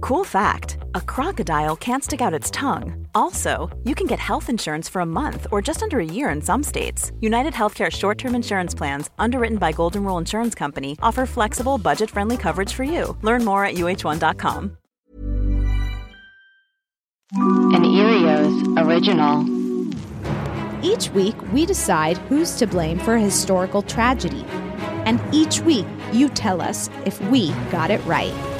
Cool fact a crocodile can't stick out its tongue. Also, you can get health insurance for a month or just under a year in some states. United Healthcare short term insurance plans, underwritten by Golden Rule Insurance Company, offer flexible, budget friendly coverage for you. Learn more at uh1.com. An Erios original. Each week, we decide who's to blame for a historical tragedy. And each week, you tell us if we got it right.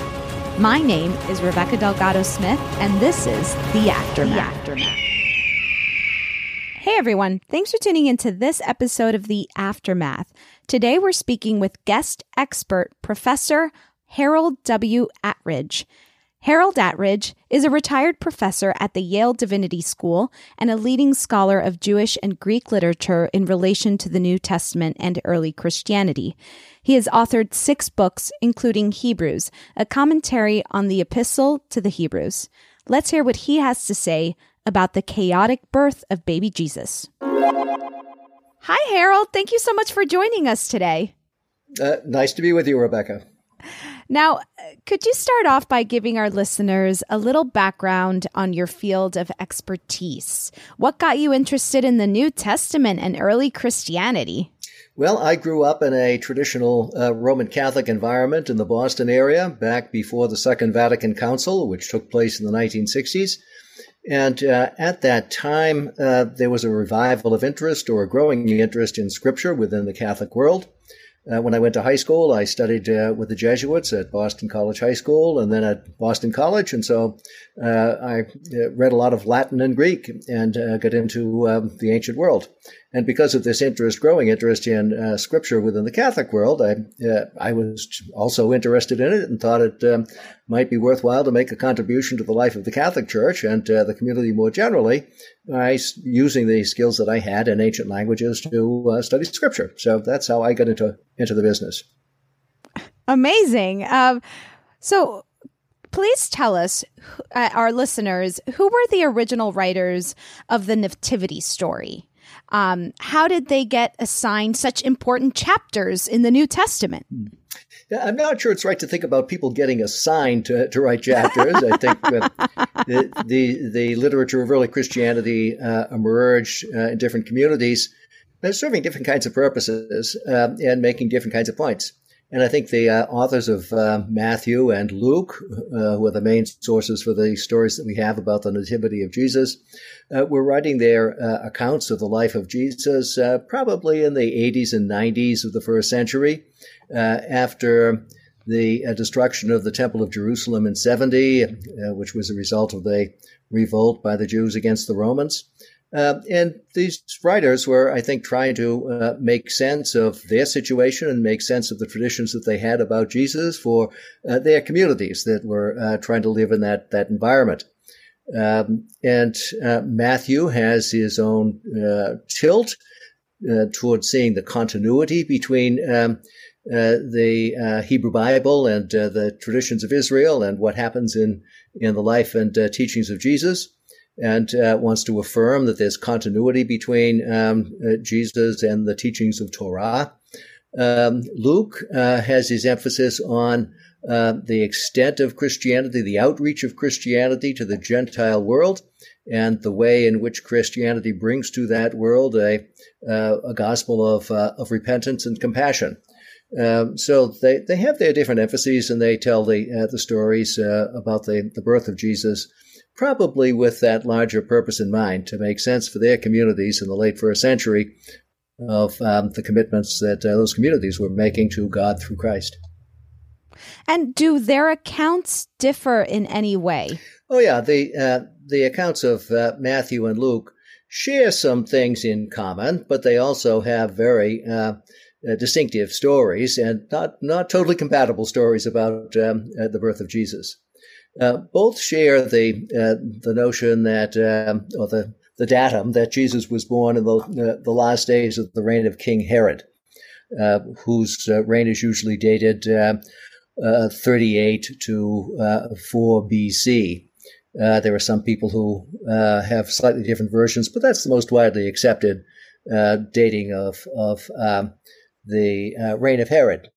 My name is Rebecca Delgado Smith, and this is The Aftermath. The Aftermath. Hey everyone, thanks for tuning into this episode of The Aftermath. Today we're speaking with guest expert Professor Harold W. Attridge. Harold Attridge is a retired professor at the Yale Divinity School and a leading scholar of Jewish and Greek literature in relation to the New Testament and early Christianity. He has authored six books, including Hebrews, a commentary on the Epistle to the Hebrews. Let's hear what he has to say about the chaotic birth of baby Jesus. Hi, Harold. Thank you so much for joining us today. Uh, nice to be with you, Rebecca. Now, could you start off by giving our listeners a little background on your field of expertise? What got you interested in the New Testament and early Christianity? Well, I grew up in a traditional uh, Roman Catholic environment in the Boston area back before the Second Vatican Council, which took place in the 1960s. And uh, at that time, uh, there was a revival of interest or a growing interest in Scripture within the Catholic world. Uh, when I went to high school, I studied uh, with the Jesuits at Boston College High School and then at Boston College. And so uh, I uh, read a lot of Latin and Greek and uh, got into um, the ancient world. And because of this interest, growing interest in uh, scripture within the Catholic world, I, I was also interested in it and thought it um, might be worthwhile to make a contribution to the life of the Catholic Church and the community more generally by using the skills that I had in ancient languages to study scripture. So that's how I got into into the business. Amazing. Um, so, please tell us, uh, our listeners, who were the original writers of the Nativity story? Um, how did they get assigned such important chapters in the New Testament? I'm not sure it's right to think about people getting assigned to, to write chapters. I think the, the, the literature of early Christianity uh, emerged uh, in different communities serving different kinds of purposes um, and making different kinds of points. And I think the uh, authors of uh, Matthew and Luke, uh, who are the main sources for the stories that we have about the nativity of Jesus, uh, were writing their uh, accounts of the life of Jesus uh, probably in the 80s and 90s of the first century, after the destruction of the Temple of Jerusalem in 70, which was a result of the revolt by the Jews against the Romans. Uh, and these writers were, I think, trying to uh, make sense of their situation and make sense of the traditions that they had about Jesus for uh, their communities that were uh, trying to live in that, that environment. Um, and uh, Matthew has his own uh, tilt towards seeing the continuity between um, the Hebrew Bible and the traditions of Israel and what happens in, in the life and teachings of Jesus and uh, wants to affirm that there's continuity between um, uh, Jesus and the teachings of Torah. Um, Luke uh, has his emphasis on uh, the extent of Christianity, the outreach of Christianity to the Gentile world, and the way in which Christianity brings to that world a, uh, a gospel of, uh, of repentance and compassion. Um, so they, they have their different emphases and they tell the, the stories about the, the birth of Jesus probably with that larger purpose in mind to make sense for their communities in the late first century of um, the commitments that uh, those communities were making to God through Christ. And do their accounts differ in any way? Oh yeah, the uh, the accounts of uh, Matthew and Luke share some things in common, but they also have very uh, uh, distinctive stories and not not totally compatible stories about um, uh, the birth of Jesus. Uh, both share the uh, the notion that um, or the the datum that Jesus was born in the uh, the last days of the reign of King Herod, uh, whose uh, reign is usually dated 38 to 4 BC. there are some people who have slightly different versions, but that's the most widely accepted dating of of um, the reign of Herod.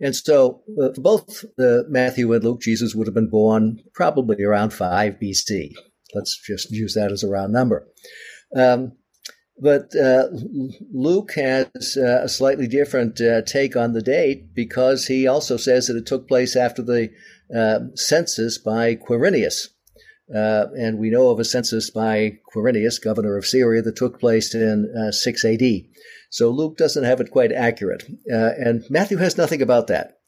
And so, uh, both uh, Matthew and Luke, Jesus would have been born probably around 5 BC. Let's just use that as a round number. Um, but uh, Luke has uh, a slightly different uh, take on the date because he also says that it took place after the uh, census by Quirinius. And we know of a census by Quirinius, governor of Syria, that took place in 6 AD. So Luke doesn't have it quite accurate. Uh, and Matthew has nothing about that.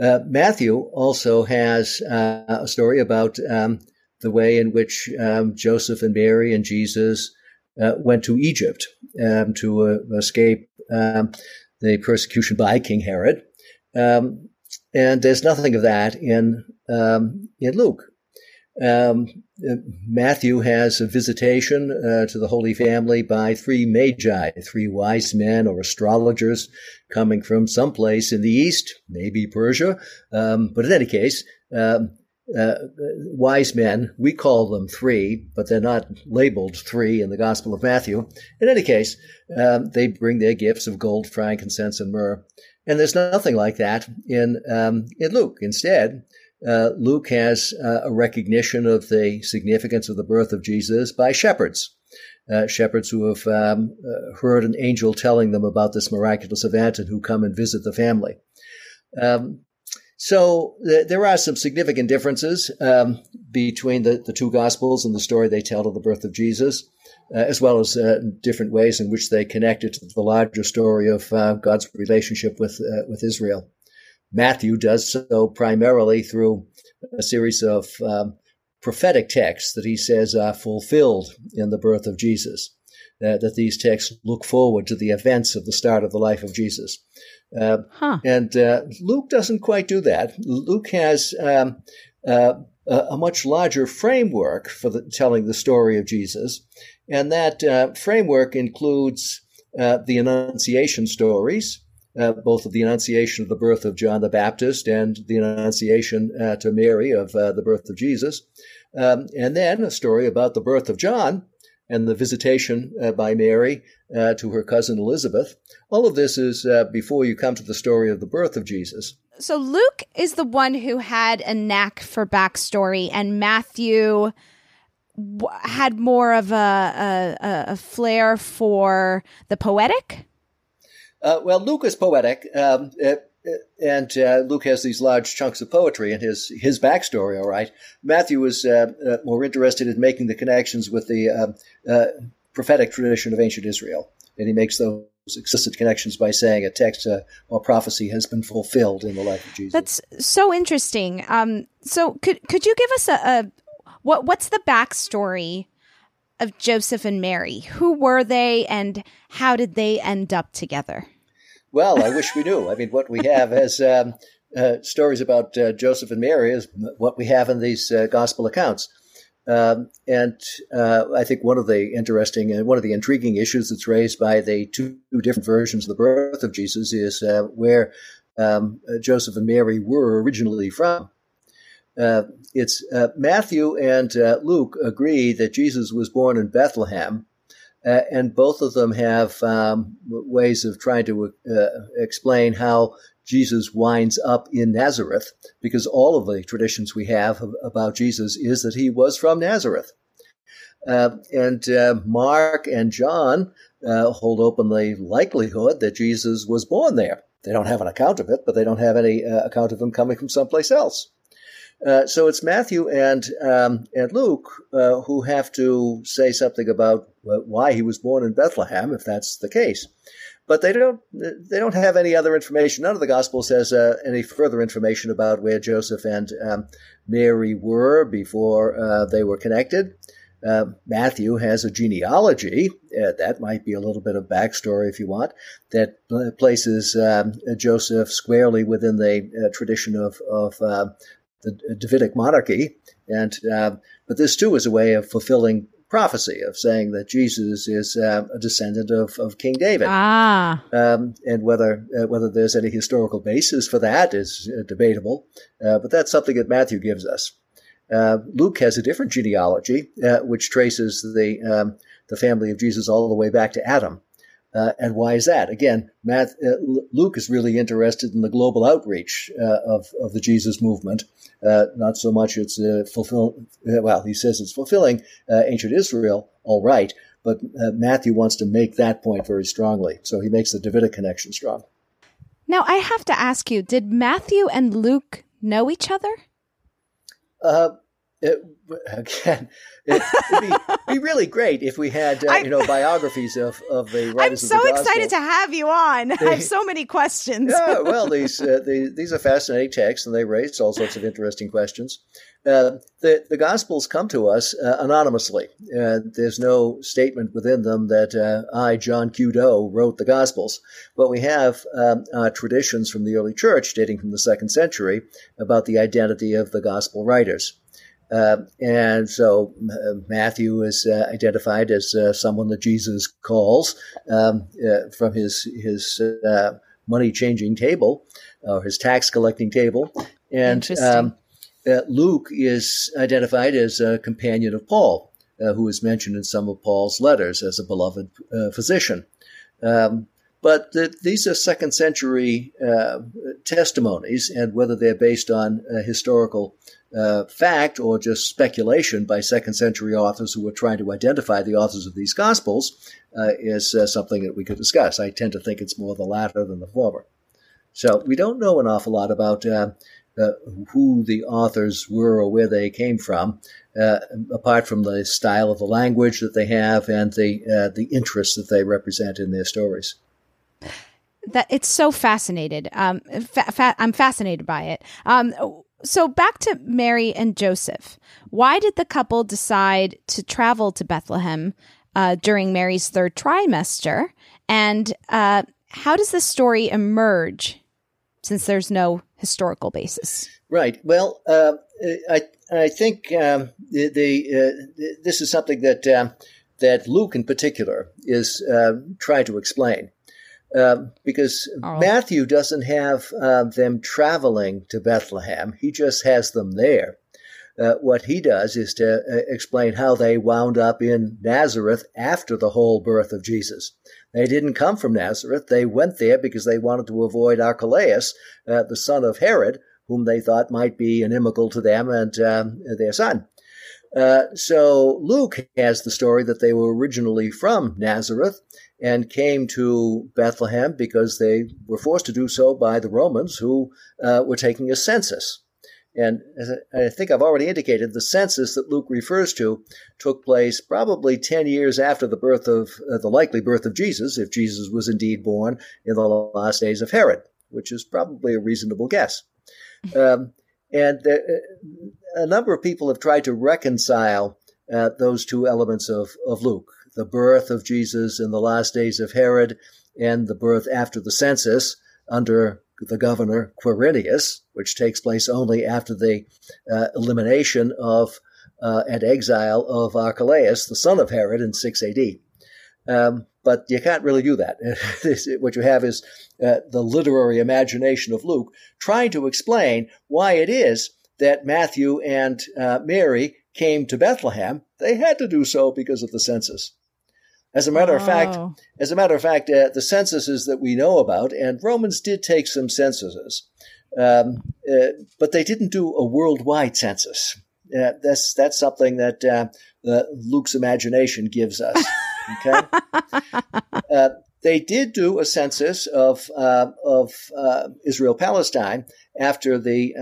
Uh, Matthew also has uh, a story about um, the way in which um, Joseph and Mary and Jesus uh, went to Egypt um, to uh, escape um, the persecution by King Herod. Um, and there's nothing of that in um, in Luke. Um, Matthew has a visitation uh, to the Holy Family by three magi, three wise men or astrologers coming from someplace in the east, maybe Persia. Um, but in any case, um, uh, wise men, we call them three, but they're not labeled three in the Gospel of Matthew. In any case, um, they bring their gifts of gold, frankincense, and myrrh. And there's nothing like that in, um, in Luke. Instead, uh, Luke has uh, a recognition of the significance of the birth of Jesus by shepherds. Uh, shepherds who have um, uh, heard an angel telling them about this miraculous event and who come and visit the family. Um, so th- there are some significant differences um, between the, the two gospels and the story they tell of the birth of Jesus, uh, as well as uh, different ways in which they connect it to the larger story of God's relationship with with Israel. Matthew does so primarily through a series of um, prophetic texts that he says are fulfilled in the birth of Jesus. Uh, that these texts look forward to the events of the start of the life of Jesus. Uh, huh. And uh, Luke doesn't quite do that. Luke has um, uh, a much larger framework for the, telling the story of Jesus, and that uh, framework includes uh, the Annunciation stories, uh, both of the Annunciation of the birth of John the Baptist and the Annunciation uh, to Mary of uh, the birth of Jesus. Um, and then a story about the birth of John and the visitation uh, by Mary uh, to her cousin Elizabeth. All of this is uh, before you come to the story of the birth of Jesus. So Luke is the one who had a knack for backstory, and Matthew had more of a, a, a flair for the poetic. Uh, well, Luke is poetic, um, uh, and uh, Luke has these large chunks of poetry in his his backstory. All right, Matthew was uh, uh, more interested in making the connections with the um, uh, prophetic tradition of ancient Israel, and he makes those explicit connections by saying a text or prophecy has been fulfilled in the life of Jesus. That's so interesting. Um, so, could could you give us a, a what what's the backstory? Of Joseph and Mary? Who were they and how did they end up together? Well, I wish we knew. I mean, what we have as um, uh, stories about uh, Joseph and Mary is what we have in these uh, gospel accounts. Um, and uh, I think one of the interesting and one of the intriguing issues that's raised by the two, two different versions of the birth of Jesus is uh, where um, Joseph and Mary were originally from. Uh, it's Matthew and Luke agree that Jesus was born in Bethlehem, uh, and both of them have um, ways of trying to uh, explain how Jesus winds up in Nazareth, because all of the traditions we have about Jesus is that he was from Nazareth. Uh, and uh, Mark and John uh, hold open the likelihood that Jesus was born there. They don't have an account of it, but they don't have any uh, account of him coming from someplace else. Uh, so it's Matthew and um, and Luke uh, who have to say something about why he was born in Bethlehem, if that's the case. But they don't they don't have any other information. None of the Gospels has uh, any further information about where Joseph and um, Mary were before uh, they were connected. Uh, Matthew has a genealogy. that might be a little bit of backstory if you want. That places um, Joseph squarely within the tradition of of the Davidic monarchy. And uh, but this too is a way of fulfilling prophecy of saying that Jesus is uh, a descendant of, of King David. Ah. Um, and whether uh, whether there's any historical basis for that is uh, debatable, uh, but that's something that Matthew gives us. Uh, Luke has a different genealogy, which traces the um, the family of Jesus all the way back to Adam. Uh, and why is that? Again, Matt, uh, Luke is really interested in the global outreach uh, of, of the Jesus movement. Uh, not so much it's uh, fulfill. Uh, well, he says it's fulfilling ancient Israel, all right, but Matthew wants to make that point very strongly. So he makes the Davidic connection strong. Now, I have to ask you: Did Matthew and Luke know each other? It, again, it, would be, be, really great if we had uh, you know biographies of, of the writers. I'm so excited to have you on. They, I have so many questions. yeah, well, these uh, they, these are fascinating texts, and they raise all sorts of interesting questions. Uh, the the Gospels come to us uh, anonymously. Uh, there's no statement within them that uh, I, John Q. Doe, wrote the Gospels, but we have um, traditions from the early church dating from the second century about the identity of the Gospel writers. Uh, and so uh, Matthew is uh, identified as uh, someone that Jesus calls um, uh, from his his uh, money changing table or his tax collecting table, and um, Luke is identified as a companion of Paul, who is mentioned in some of Paul's letters as a beloved physician. Um, but the, these are second century testimonies, and whether they're based on historical uh, fact or just speculation by second century authors who were trying to identify the authors of these gospels uh, is uh, something that we could discuss. I tend to think it's more the latter than the former. So we don't know an awful lot about uh, uh, who the authors were or where they came from, uh, apart from the style of the language that they have and the the interests that they represent in their stories that it's so fascinated. Um, fa- fa- I'm fascinated by it. Um, so back to Mary and Joseph. Why did the couple decide to travel to Bethlehem uh, during Mary's third trimester? And uh, how does the story emerge since there's no historical basis? Right. Well, uh, I I think um, the, the uh, this is something that um, that Luke in particular is uh, trying to explain. Um, because oh. Matthew doesn't have uh, them traveling to Bethlehem, he just has them there. Uh, what he does is to uh, explain how they wound up in Nazareth after the whole birth of Jesus. They didn't come from Nazareth. They went there because they wanted to avoid Archelaus, uh, the son of Herod, whom they thought might be inimical to them and um, their son. Uh, so Luke has the story that they were originally from Nazareth and came to Bethlehem because they were forced to do so by the Romans who uh, were taking a census. And I think I've already indicated, the census that Luke refers to took place probably 10 years after the birth of uh, the likely birth of Jesus, if Jesus was indeed born in the last days of Herod, which is probably a reasonable guess. Um, and there, a number of people have tried to reconcile uh, those two elements of, of Luke the birth of Jesus in the last days of Herod and the birth after the census under the governor Quirinius, which takes place only after the uh, elimination of uh, and exile of Archelaus, the son of Herod, in 6 AD. Um, but you can't really do that. what you have is uh, the literary imagination of Luke trying to explain why it is that Matthew and uh, Mary came to Bethlehem. They had to do so because of the census. As a matter oh. of fact, as a matter of fact, uh, the censuses that we know about, and Romans did take some censuses, um, uh, but they didn't do a worldwide census. Uh, that's that's something that uh, Luke's imagination gives us. Okay, uh, they did do a census of uh, of Israel Palestine after the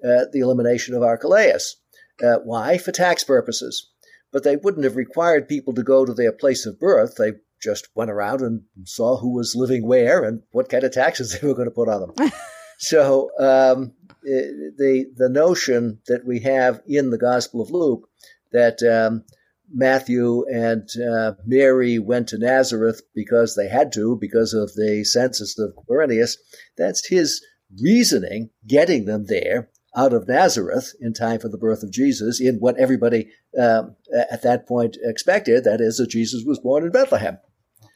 the elimination of Archelaus. why? For tax purposes but they wouldn't have required people to go to their place of birth. They just went around and saw who was living where and what kind of taxes they were going to put on them. so um, the the notion that we have in the Gospel of Luke that um, Matthew and uh, Mary went to Nazareth because they had to because of the census of Quirinius. That's his reasoning getting them there out of Nazareth in time for the birth of Jesus in what everybody um, at that point expected that is, that Jesus was born in Bethlehem.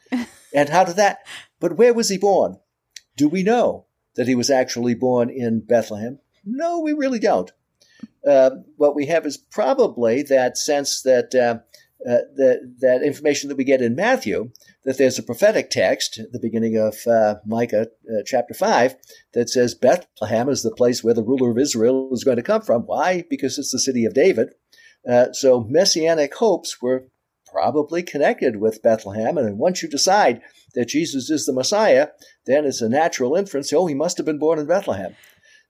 and how did that? But where was he born? Do we know that he was actually born in Bethlehem? No, we really don't. Uh, what we have is probably that sense that uh, uh, that that information that we get in Matthew that there's a prophetic text at the beginning of uh, Micah uh, chapter 5 that says Bethlehem is the place where the ruler of Israel is going to come from. Why? Because it's the city of David. Uh, so messianic hopes were probably connected with Bethlehem. And once you decide that Jesus is the Messiah, then it's a natural inference oh, he must have been born in Bethlehem.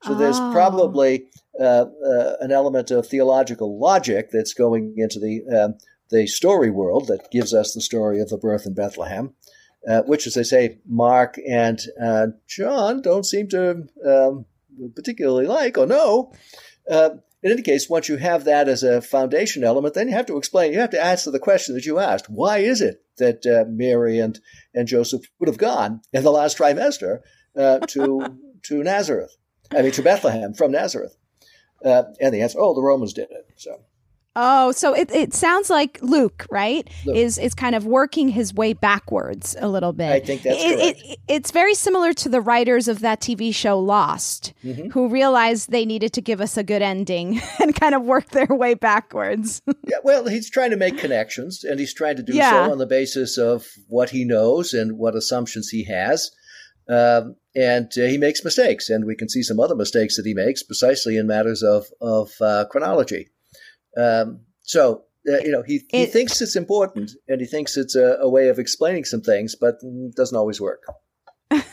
So there's oh. probably uh, uh, an element of theological logic that's going into the um, the story world that gives us the story of the birth in Bethlehem, uh, which, as I say, Mark and uh, John don't seem to um, particularly like or know. Uh, in any case, once you have that as a foundation element, then you have to explain, you have to answer the question that you asked. Why is it that uh, Mary and, and Joseph would have gone in the last trimester uh, to, to Nazareth? I mean, to Bethlehem from Nazareth. Uh, and the answer, oh, the Romans did it. So Oh, so it, it sounds like Luke, right? Luke. Is is kind of working his way backwards a little bit. I think that's it, correct. It, it's very similar to the writers of that TV show Lost, mm-hmm. who realized they needed to give us a good ending and kind of work their way backwards. yeah, well, he's trying to make connections, and he's trying to do yeah. so on the basis of what he knows and what assumptions he has. Um, and uh, he makes mistakes, and we can see some other mistakes that he makes precisely in matters of of uh, chronology. Um, so uh, you know, he, he it, thinks it's important and he thinks it's a, a, way of explaining some things, but doesn't always work.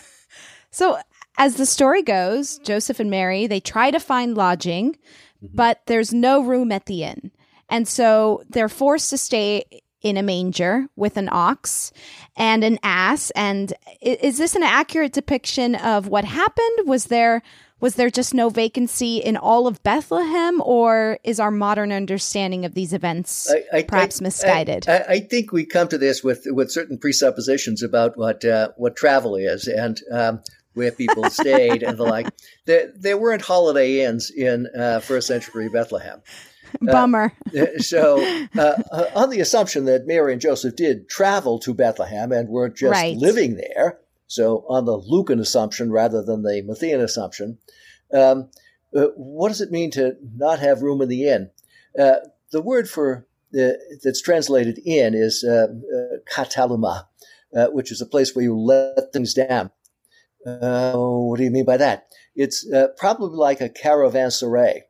so, as the story goes, Joseph and Mary they try to find lodging, mm-hmm. but there's no room at the inn, and so they're forced to stay in a manger with an ox and an ass. And is this an accurate depiction of what happened? Was there was there just no vacancy in all of Bethlehem, or is our modern understanding of these events I, I, perhaps I, misguided? I, think we come to this with with certain presuppositions about what uh, what travel is and um, where people stayed and the like. There, there weren't holiday inns in uh, first century Bethlehem. Uh, Bummer. Uh, so, uh, uh, on the assumption that Mary and Joseph did travel to Bethlehem and weren't just right. living there, so on the Lucan assumption rather than the Matthean assumption, um, uh, what does it mean to not have room in the inn? Uh, the word for uh, that's translated inn is uh, uh, kataluma, uh, which is a place where you let things down. what do you mean by that? It's probably like a caravanserai,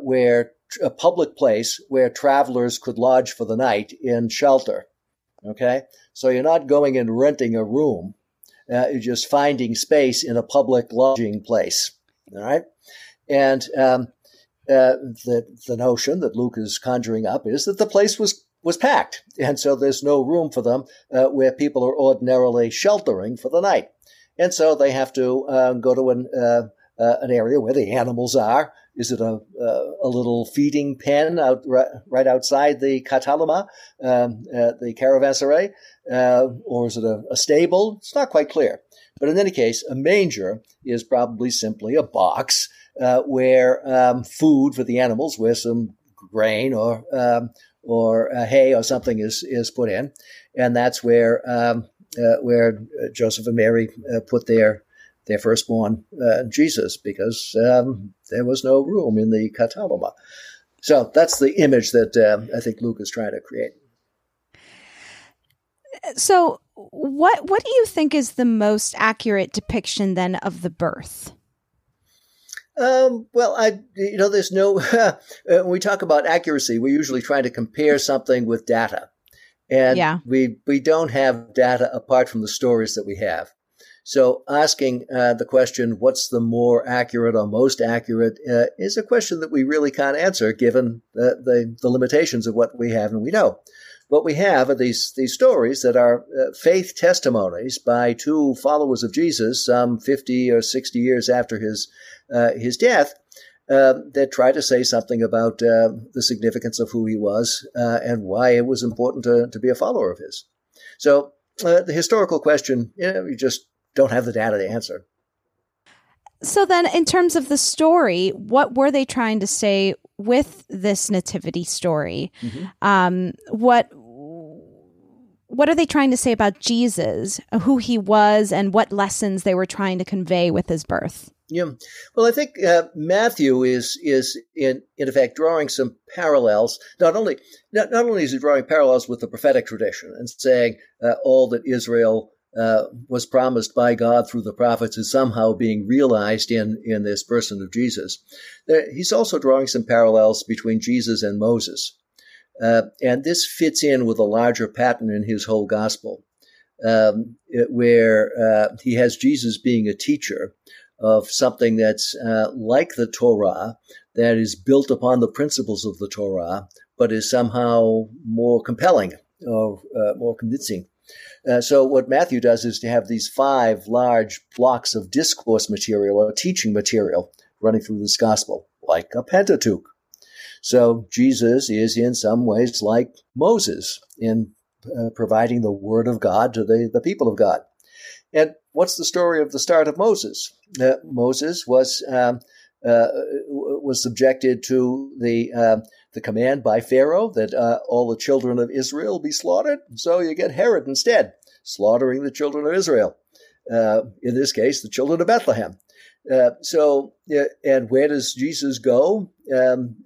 where a public place where travelers could lodge for the night in shelter. Okay, so you're not going and renting a room uh, just finding space in a public lodging place. All right. And um, uh, the, the notion that Luke is conjuring up is that the place was, was packed. And so there's no room for them uh, where people are ordinarily sheltering for the night. And so they have to uh, go to an, uh, uh, an area where the animals are Is it a, a little feeding pen out right, right outside the kataluma, um, uh, the caravanserai, uh, or is it a, a stable? It's not quite clear. But in any case, a manger is probably simply a box uh, where um, food for the animals, where some grain or um, or uh, hay or something is is put in, and that's where um, uh, where Joseph and Mary uh, put their their firstborn uh, Jesus because um, there was no room in the kataluma. So that's the image that um, I think Luke is trying to create. So, what what do you think is the most accurate depiction then of the birth? Um, well, I, you know, there's no, uh, when we talk about accuracy, we're usually trying to compare something with data. And yeah. we, we don't have data apart from the stories that we have. So asking uh, the question, what's the more accurate or most accurate, uh, is a question that we really can't answer given the, the, the, limitations of what we have and we know. What we have are these, these stories that are uh, faith testimonies by two followers of Jesus some 50 or 60 years after his uh, his death uh, that try to say something about uh, the significance of who he was uh, and why it was important to, to be a follower of his. So uh, the historical question, you, know, you just don't have the data to answer. So then, in terms of the story, what were they trying to say with this nativity story? Mm-hmm. Um, what what are they trying to say about Jesus, who he was, and what lessons they were trying to convey with his birth? Yeah, well, I think uh, Matthew is is in in effect drawing some parallels. Not only not, not only is he drawing parallels with the prophetic tradition and saying uh, all that Israel uh, was promised by God through the prophets is somehow being realized in in this person of Jesus. he's also drawing some parallels between Jesus and Moses, uh, and this fits in with a larger pattern in his whole gospel, um, it, where uh, he has Jesus being a teacher of something that's uh, like the Torah, that is built upon the principles of the Torah, but is somehow more compelling or uh, more convincing. Uh, so what Matthew does is to have these five large blocks of discourse material or teaching material running through this gospel, like a Pentateuch. So Jesus is in some ways like Moses in uh, providing the word of God to the, the people of God. And what's the story of the start of Moses? Uh, Moses was um, uh, was subjected to the uh, the command by Pharaoh that uh, all the children of Israel be slaughtered. So you get Herod instead, slaughtering the children of Israel. Uh, in this case, the children of Bethlehem. Uh, so, and where does Jesus go um,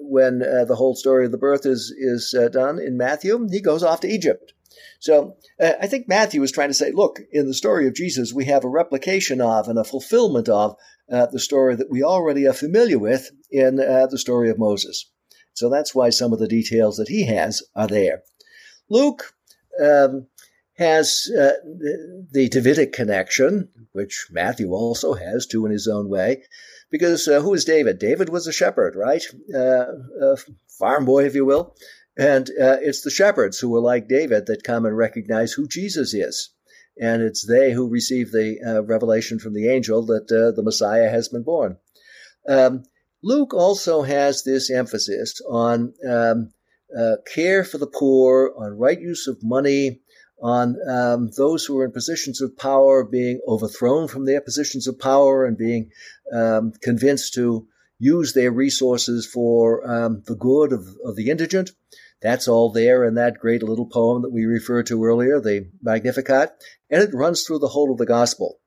when the whole story of the birth is is done in Matthew? He goes off to Egypt. So uh, I think Matthew is trying to say, look, in the story of Jesus, we have a replication of and a fulfillment of uh, the story that we already are familiar with in uh, the story of Moses. So that's why some of the details that he has are there. Luke um, has uh, the Davidic connection, which Matthew also has too in his own way. Because uh, who is David? David was a shepherd, right? Uh, a farm boy, if you will. And uh, it's the shepherds who are like David that come and recognize who Jesus is. And it's they who receive the uh, revelation from the angel that uh, the Messiah has been born. Um, Luke also has this emphasis on um, uh, care for the poor, on right use of money, on um, those who are in positions of power being overthrown from their positions of power and being um, convinced to use their resources for um, the good of, of the indigent. That's all there in that great little poem that we referred to earlier, the Magnificat, and it runs through the whole of the gospel.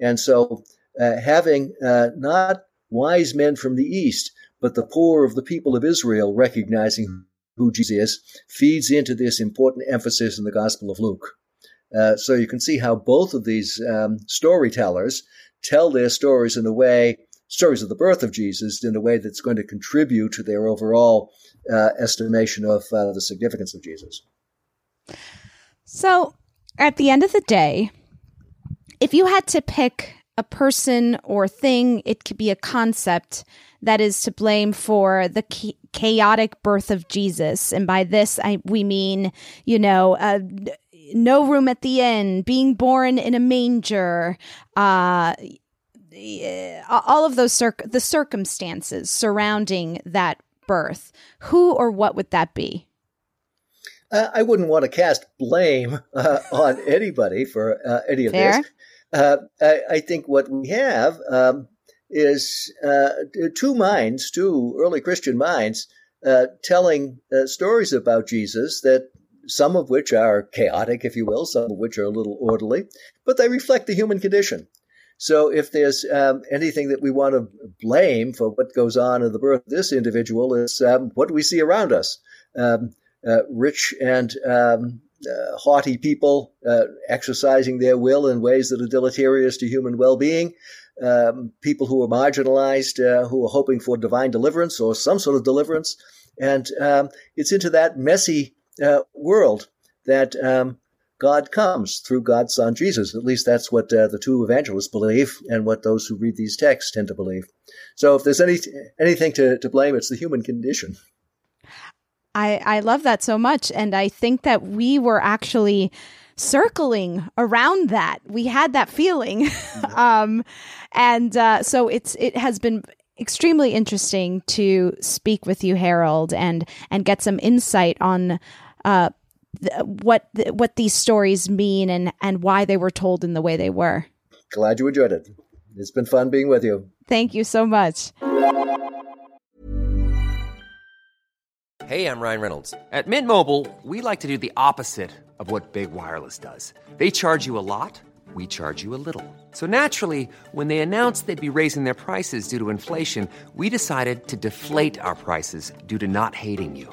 And so, uh, having uh, not wise men from the east, but the poor of the people of Israel recognizing who Jesus is, feeds into this important emphasis in the Gospel of Luke. Uh, so you can see how both of these um, storytellers tell their stories in a way, stories of the birth of Jesus, in a way that's going to contribute to their overall uh, estimation of uh, the significance of Jesus. So, at the end of the day, if you had to pick a person or thing, it could be a concept that is to blame for the chaotic birth of Jesus. And by this, I, we mean, you know, uh, no room at the inn, being born in a manger, uh, all of those the circumstances surrounding that birth, who or what would that be? Uh, I wouldn't want to cast blame uh, on anybody for uh, any of Fair. this. Uh, I, I, think what we have um, is uh, two minds, two early Christian minds, uh, telling stories about Jesus that some of which are chaotic, if you will, some of which are a little orderly, but they reflect the human condition. So if there's um, anything that we want to blame for what goes on in the birth of this individual, is um, what we see around us? Um, uh, rich and um, uh, haughty people uh, exercising their will in ways that are deleterious to human well-being. Um, people who are marginalized, uh, who are hoping for divine deliverance or some sort of deliverance, and um, it's into that messy uh, world that God comes through God's Son Jesus. At least that's what uh, the two evangelists believe, and what those who read these texts tend to believe. So, if there's any anything to, to blame, it's the human condition. I, I love that so much. And I think that we were actually circling around that. We had that feeling. Mm-hmm. um, and uh, so it's it has been extremely interesting to speak with you, Harold, and and get some insight on uh, th- what th- what these stories mean and and why they were told in the way they were. Glad you enjoyed it. It's been fun being with you. Thank you so much. Hey, I'm Ryan Reynolds. At Mint Mobile, we like to do the opposite of what Big Wireless does. They charge you a lot, we charge you a little. So naturally, when they announced they'd be raising their prices due to inflation, we decided to deflate our prices due to not hating you.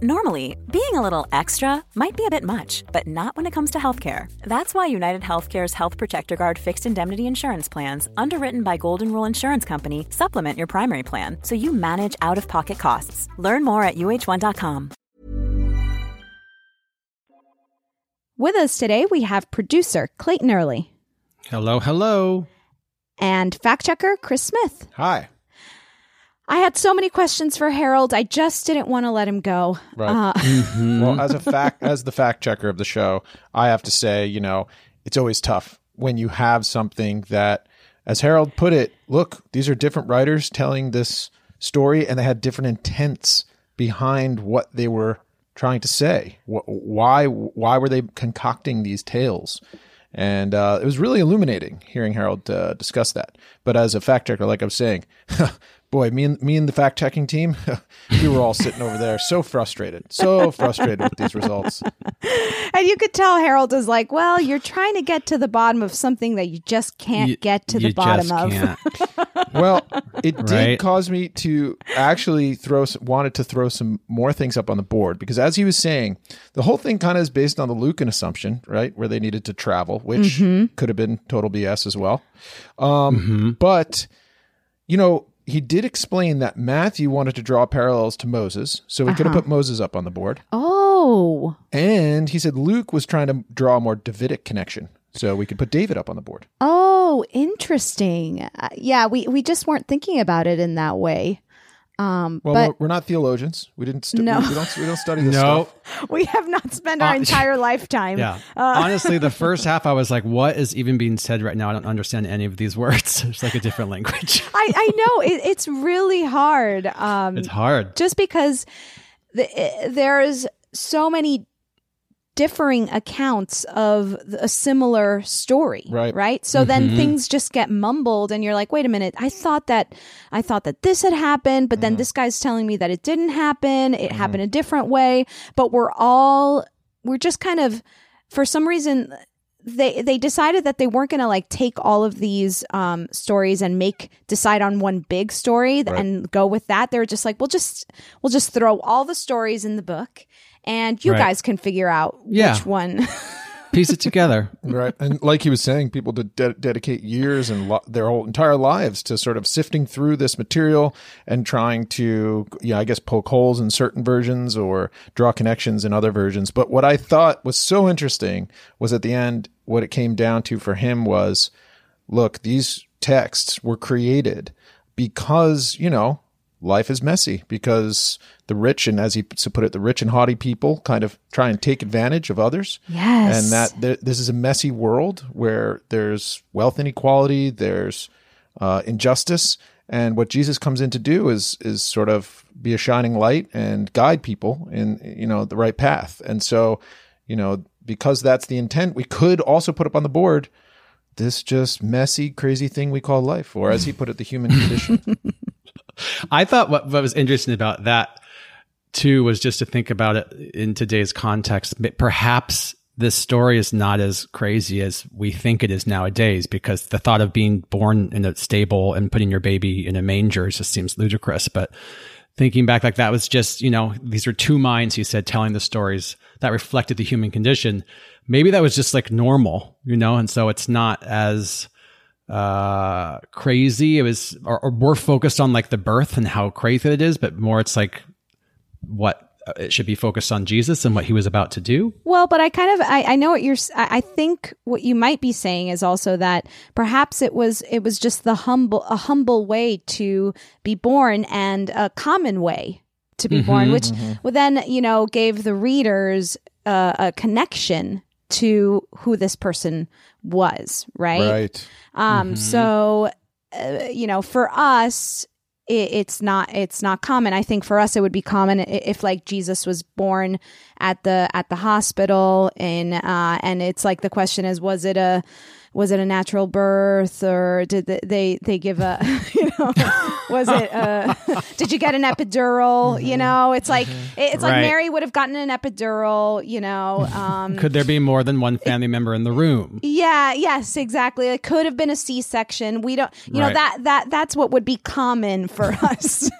Normally, being a little extra might be a bit much, but not when it comes to healthcare. That's why United Healthcare's Health Protector Guard fixed indemnity insurance plans, underwritten by Golden Rule Insurance Company, supplement your primary plan so you manage out of pocket costs. Learn more at uh1.com. With us today, we have producer Clayton Early. Hello, hello. And fact checker Chris Smith. Hi. I had so many questions for Harold. I just didn't want to let him go. Right. Uh, mm-hmm. Well, as a fact, as the fact checker of the show, I have to say, you know, it's always tough when you have something that, as Harold put it, look, these are different writers telling this story, and they had different intents behind what they were trying to say. Why? Why were they concocting these tales? And uh, it was really illuminating hearing Harold uh, discuss that. But as a fact checker, like I was saying, boy, me and me and the fact checking team, we were all sitting over there, so frustrated, so frustrated with these results. And you could tell Harold is like, "Well, you're trying to get to the bottom of something that you just can't You- get to the bottom just of." can't. Well, it did Right. cause me to actually throw wanted to throw some more things up on the board because, as he was saying, the whole thing kind of is based on the Lucan assumption, right, where they needed to travel, which could have been total BS as well. Um, But you know, he did explain that Matthew wanted to draw parallels to Moses, so he could have put Moses up on the board. Oh, And he said Luke was trying to draw a more Davidic connection, so we could put David up on the board. oh, interesting. Uh, yeah, we we just weren't thinking about it in that way. Um, Well, but we're, we're not theologians. We didn't. Stu- No. we, we don't. We don't study this stuff. No. stuff. we have not spent our Uh, entire lifetime. Yeah. Uh, Honestly, the first half, I was like, what is even being said right now? I don't understand any of these words. It's like a different language. I I know it, it's really hard. Um, It's hard. just because the, eh, there's so many differing accounts of a similar story Right. right so Mm-hmm. then things just get mumbled and you're like wait a minute i thought that i thought that this had happened but then Mm-hmm. this guy's telling me that it didn't happen it happened a different way but we're all we're just kind of for some reason they they decided that they weren't going to like take all of these um, stories and make decide on one big story th- and go with that. They're just like, we'll just we'll just throw all the stories in the book, and you Right. guys can figure out Yeah. which one. Piece it together. Right, and like he was saying, people did de- dedicate years and lo- their whole entire lives to sort of sifting through this material and trying to, yeah, I guess poke holes in certain versions or draw connections in other versions. But what I thought was so interesting was at the end, what it came down to for him was, look, these texts were created because you know life is messy because the rich and as he put it the rich and haughty people kind of try and take advantage of others. Yes. and that th- this is a messy world where there's wealth inequality there's uh, injustice. And what jesus comes in to do is is sort of be a shining light and guide people in you know the right path. And so you know because that's the intent we could also put up on the board this just messy crazy thing we call life or as he put it the human condition I thought what, what was interesting about that too was just to think about it in today's context. Perhaps this story is not as crazy as we think it is nowadays because the thought of being born in a stable and putting your baby in a manger just seems ludicrous. But thinking back like that was just, you know, these are two minds, he said, telling the stories that reflected the human condition. Maybe that was just like normal, you know, and so it's not as uh crazy. It was or, or more focused on like the birth and how crazy it is but more it's like what uh, it should be focused on jesus and what he was about to do. Well, but I kind of I, I know what you're. I think what you might be saying is also that perhaps it was it was just the humble a humble way to be born and a common way to be born, which well, then you know gave the readers uh, a connection to who this person was, right? right Um, so, uh, you know, for us, it, it's not it's not common. I think for us, it would be common if like Jesus was born at the at the hospital, and uh, and it's like the question is, was it a was it a natural birth or did they they, they give a you know was it uh did you get an epidural you know it's like it's like mary would have gotten an epidural you know um could there be more than one family member in the room yeah, yes, exactly. It could have been a C-section. We don't you know that that that's what would be common for us.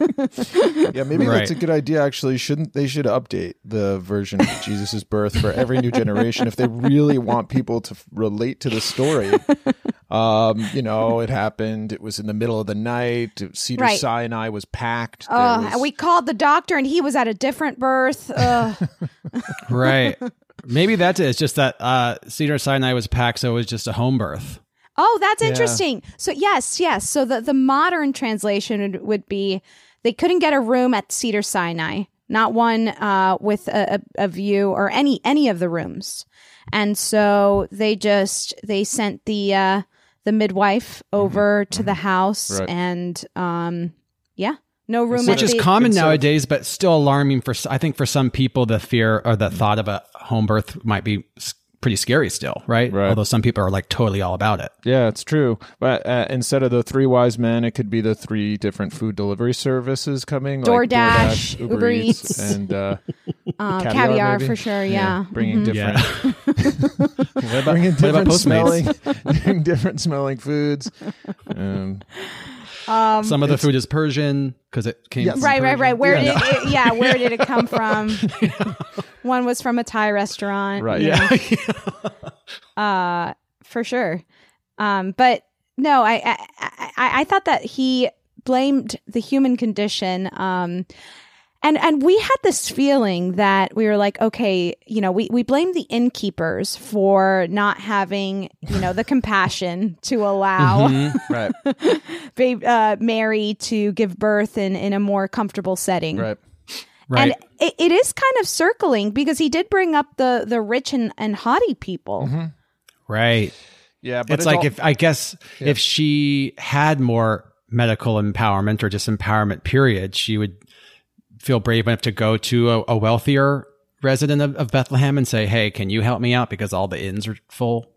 Yeah, maybe that's a good idea. Actually, shouldn't they should update the version of Jesus' birth for every new generation if they really want people to relate to the story. Um, you know, it happened. It was in the middle of the night. Cedar Right. Sinai was packed. Uh, was- we called the doctor and he was at a different birth. Right maybe that's it it's just that uh cedar sinai was packed so it was just a home birth oh, that's interesting. So yes, yes. So the the modern translation would, would be they couldn't get a room at Cedar Sinai, not one uh, with a, a, a view or any any of the rooms, and so they just they sent the uh, the midwife over to the house Right. and um, yeah, no room which at is the, common nowadays but still alarming for i think for some people the fear or the thought of a home birth might be s- pretty scary still, right? Right. Although some people are like totally all about it. Yeah, it's true. But uh, instead of the three wise men, it could be the three different food delivery services coming, like DoorDash, Uber Eats. and uh, Uh, caviar, caviar, for sure. Yeah. bringing Mhm. different, what about, bringing what about different Postmates? smelling, bringing different smelling foods. Um, Um, Some of the food is Persian because it came. Yes. from right, right, right. Where Yeah. did it, yeah, where did it come from? One was from a Thai restaurant. Right. you Yeah. uh, for sure. Um, but no, I, I, I, I thought that he blamed the human condition. Um, and and we had this feeling that we were like, okay, you know, we we blame the innkeepers for not having, you know, the compassion to allow right, babe, uh, Mary to give birth in in a more comfortable setting. right. right. And it, it is kind of circling because he did bring up the the rich and, and haughty people. right. Yeah, but it's like all- if I guess if she had more medical empowerment or just empowerment period, she would feel brave enough to go to a, a wealthier resident of, of Bethlehem and say, "Hey, can you help me out because all the inns are full?"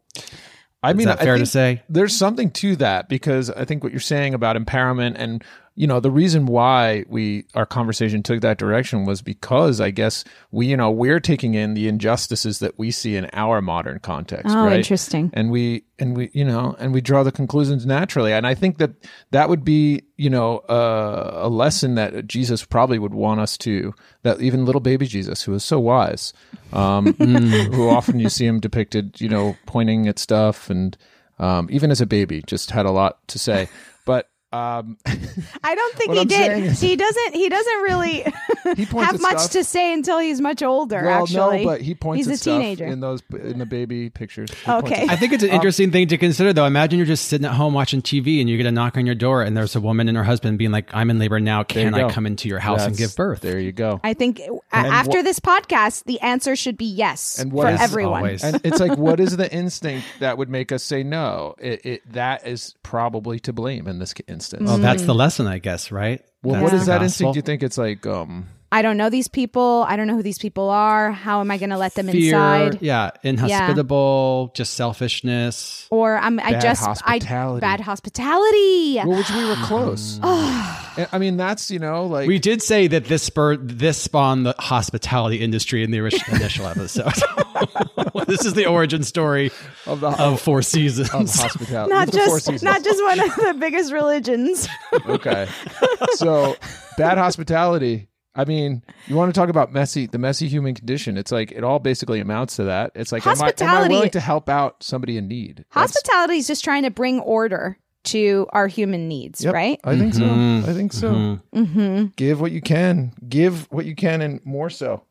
I mean, that I fair to say? There's something to that because I think what you're saying about empowerment and you know the reason why we our conversation took that direction was because I guess we you know we're taking in the injustices that we see in our modern context. Oh, right? interesting. And we and we you know and we draw the conclusions naturally. And I think that that would be you know uh, a lesson that Jesus probably would want us to that even little baby Jesus who is so wise, um, who often you see him depicted you know pointing at stuff and um, even as a baby just had a lot to say, but. Um, I don't think he I'm did. is- He doesn't. He doesn't really he have much stuff. to say until he's much older. well, actually, no, but he points He's at a stuff teenager. in those in the baby pictures. He Okay. I think it's an interesting thing to consider, though. Imagine you're just sitting at home watching TV and you get a knock on your door, and there's a woman and her husband being like, "I'm in labor now. Can I go. come into your house and give birth?" There you go. I think uh, And after what- this podcast, the answer should be yes And for what is- everyone. Always. and it's like what is the instinct that would make us say no it, it that is probably to blame in this instance Well, that's the lesson, I guess, right? well That's what the is that gospel. instinct do you think it's like um I don't know these people. I don't know who these people are. How am I going to let them Fear, inside? yeah, inhospitable, just selfishness. Or I'm. I Bad just. hospitality. I bad hospitality. well which we were close I I mean that's you know like We did say that this spurred this spawned the hospitality industry in the ori- initial episode. this is the origin story of the of Four Seasons. of hospitality not just not just one of the biggest religions. okay so bad hospitality I mean, you want to talk about messy, the messy human condition. It's like it all basically amounts to that. It's like, am I, am I Hospitality- willing to help out somebody in need? That's- Hospitality is just trying to bring order to our human needs, Yep, right? I think Mhm. so. I think so. Mm-hmm. Give what you can. Give what you can, and more so.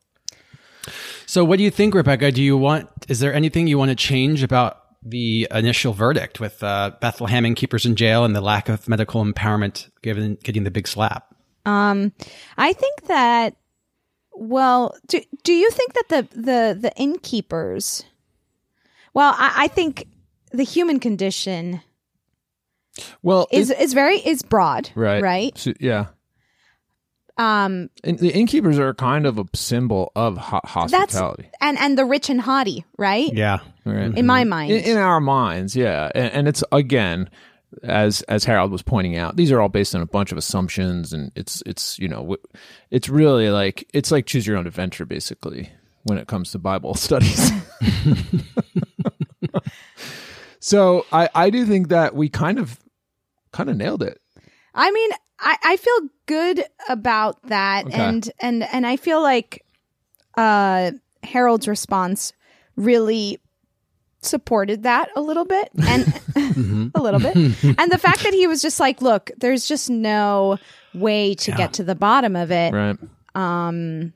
So, what do you think, Rebecca? Do you want? Is there anything you want to change about the initial verdict with uh, Bethlehem and keepers in jail and the lack of medical empowerment given getting the big slap? Um, I think that. Well, do do you think that the the the innkeepers? Well, I, I think the human condition Well, is it- is very is broad, right, Right. So, yeah, Um, and the innkeepers are kind of a symbol of ho- that's hospitality. and and the rich and haughty, right? Yeah, right? In my mind, in, in our minds, yeah, and, and it's again, as as Harold was pointing out, these are all based on a bunch of assumptions, and it's it's you know, it's really like it's like choose your own adventure, basically, when it comes to Bible studies. so I I do think that we kind of kind of nailed it. I mean, I, I feel good about that, Okay. and and and I feel like uh, Harold's response really supported that a little bit, and a little bit, and the fact that he was just like, "Look, there's just no way to get to the bottom of it." Right. Um,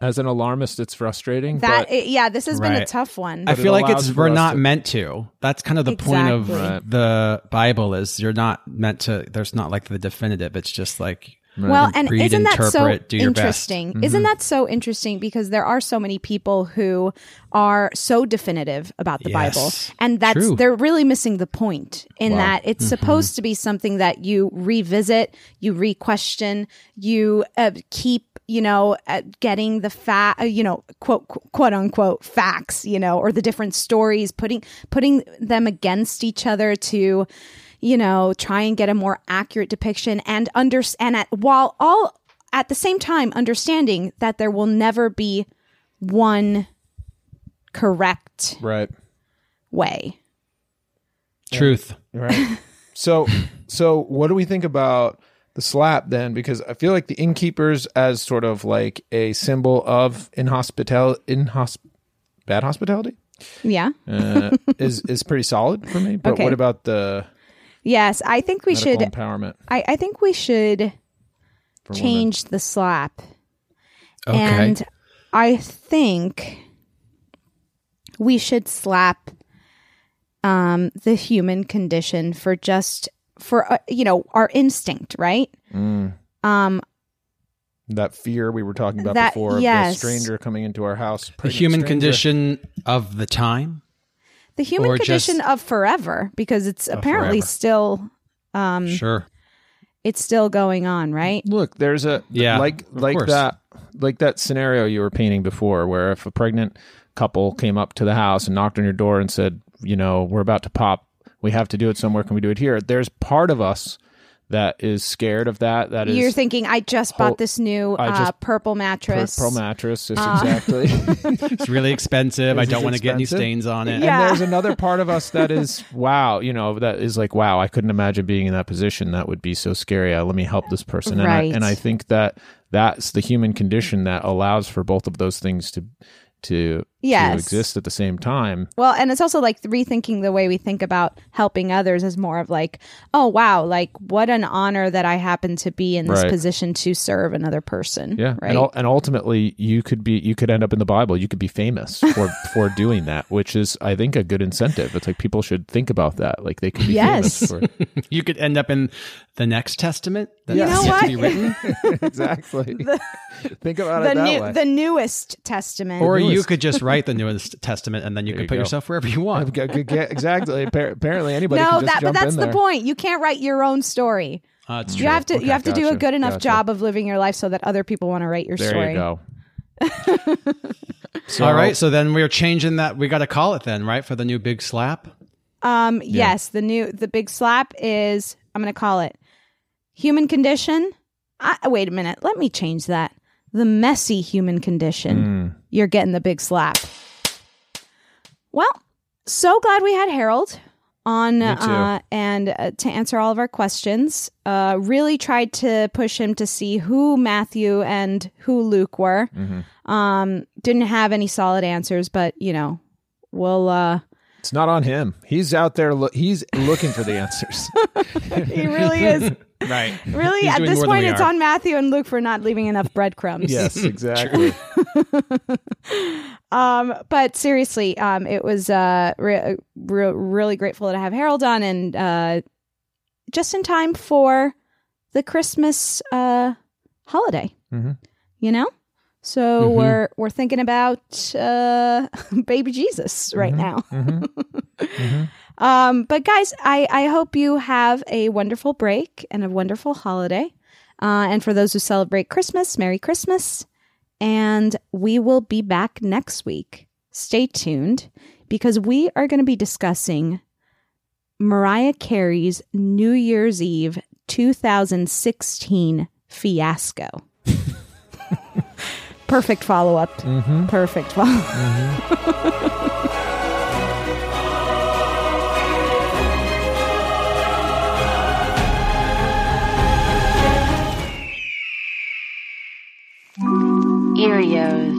As an alarmist, it's frustrating. that but yeah, this has been a tough one. I But it feel like it's we're not to- meant to. That's kind of the point of Right. the Bible is you're not meant to. There's not like the definitive. It's just like Well, and Read, isn't that so interpret, do your best. interesting? Isn't that so interesting? Because there are so many people who are so definitive about the Yes. Bible, and that's True. they're really missing the point in Wow. that it's supposed to be something that you revisit, you re-question, you uh, keep. You know, uh, getting the fact, you know, quote quote unquote facts, you know, or the different stories, putting putting them against each other to, you know, try and get a more accurate depiction and under and at while all at the same time understanding that there will never be one correct Right. way. Truth. Right. so so what do we think about the slap then? Because I feel like the innkeepers as sort of like a symbol of inhospital inhosp bad hospitality Yeah. uh, is is pretty solid for me. But Okay. what about the Yes, I think we medical should empowerment? I, I think we should For change the slap. Okay. And I think we should slap um the human condition for just for uh, you know our instinct, right? Mm. Um That fear we were talking about That- before, of yes. the stranger coming into our house, the human stranger. condition of the time. The human Or just- condition of forever because it's apparently forever. still um Sure. it's still going on, right? Look, there's a Yeah, like like course. that like that scenario you were painting before, where if a pregnant couple came up to the house and knocked on your door and said, you know, we're about to pop, we have to do it somewhere. Can we do it here? There's part of us that is scared of that. That is You're thinking I just whole- bought this new uh, just- purple mattress. Purple mattress. Is Uh, exactly. It's really expensive. I don't want to get any stains on it. Yeah. And there's another part of us that is wow, you know, that is like wow, I couldn't imagine being in that position. That would be so scary. Uh, let me help this person. And Right. I, and I think that that's the human condition that allows for both of those things to to Yes. to exist at the same time. Well, and it's also like rethinking the way we think about helping others is more of like, oh wow, like what an honor that I happen to be in this Right. position to serve another person. Yeah, right. and, and ultimately, you could be you could end up in the Bible. You could be famous for for doing that, which is I think a good incentive. It's like people should think about that. Like they could be Yes. famous for You could end up in the next testament. That You know what? To be written. exactly. think about the it that new, way. the newest testament. Or you could just write the newest testament and then you There can you put go. yourself wherever you want. Exactly. Apparently, anybody no, can just that but that's in the there. point. You can't write your own story. Uh, it's You true. have to Okay, you have to do a good enough gotcha. job of living your life so that other people want to write your There story. you go. so, All right. So then we're changing that. We got to call it then, right? For the new big slap. Um, yes, the new the big slap is I'm going to call it human condition. I, wait a minute, let me change that. The messy human condition. Mm. You're getting the big slap. Well, so glad we had Harold on uh, and uh, to answer all of our questions. Uh, really tried to push him to see who Matthew and who Luke were. Mm-hmm. Um, didn't have any solid answers, but you know, we'll. Uh, It's not on him. He's out there. Lo- he's looking for the answers. he really is. Right. Really, He's at this point, it's on Matthew and Luke for not leaving enough breadcrumbs. yes, exactly. Um, but seriously, um, it was uh, re- re- really grateful to have Harold on, and uh, just in time for the Christmas uh, holiday. Mhm. You know, so Mhm. we're we're thinking about uh, baby Jesus right now. Um, but guys, I, I hope you have a wonderful break and a wonderful holiday. Uh, and for those who celebrate Christmas, Merry Christmas. And we will be back next week. Stay tuned because we are going to be discussing Mariah Carey's New Year's Eve 2016 fiasco. Perfect follow up. Perfect follow Erios.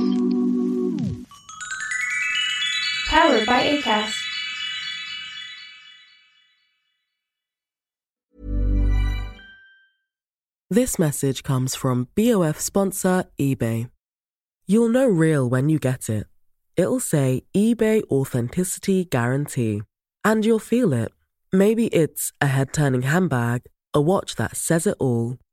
Powered by ACAST. This message comes from BOF sponsor eBay. You'll know real when you get it. It'll say eBay Authenticity Guarantee. And you'll feel it. Maybe it's a head turning handbag, a watch that says it all,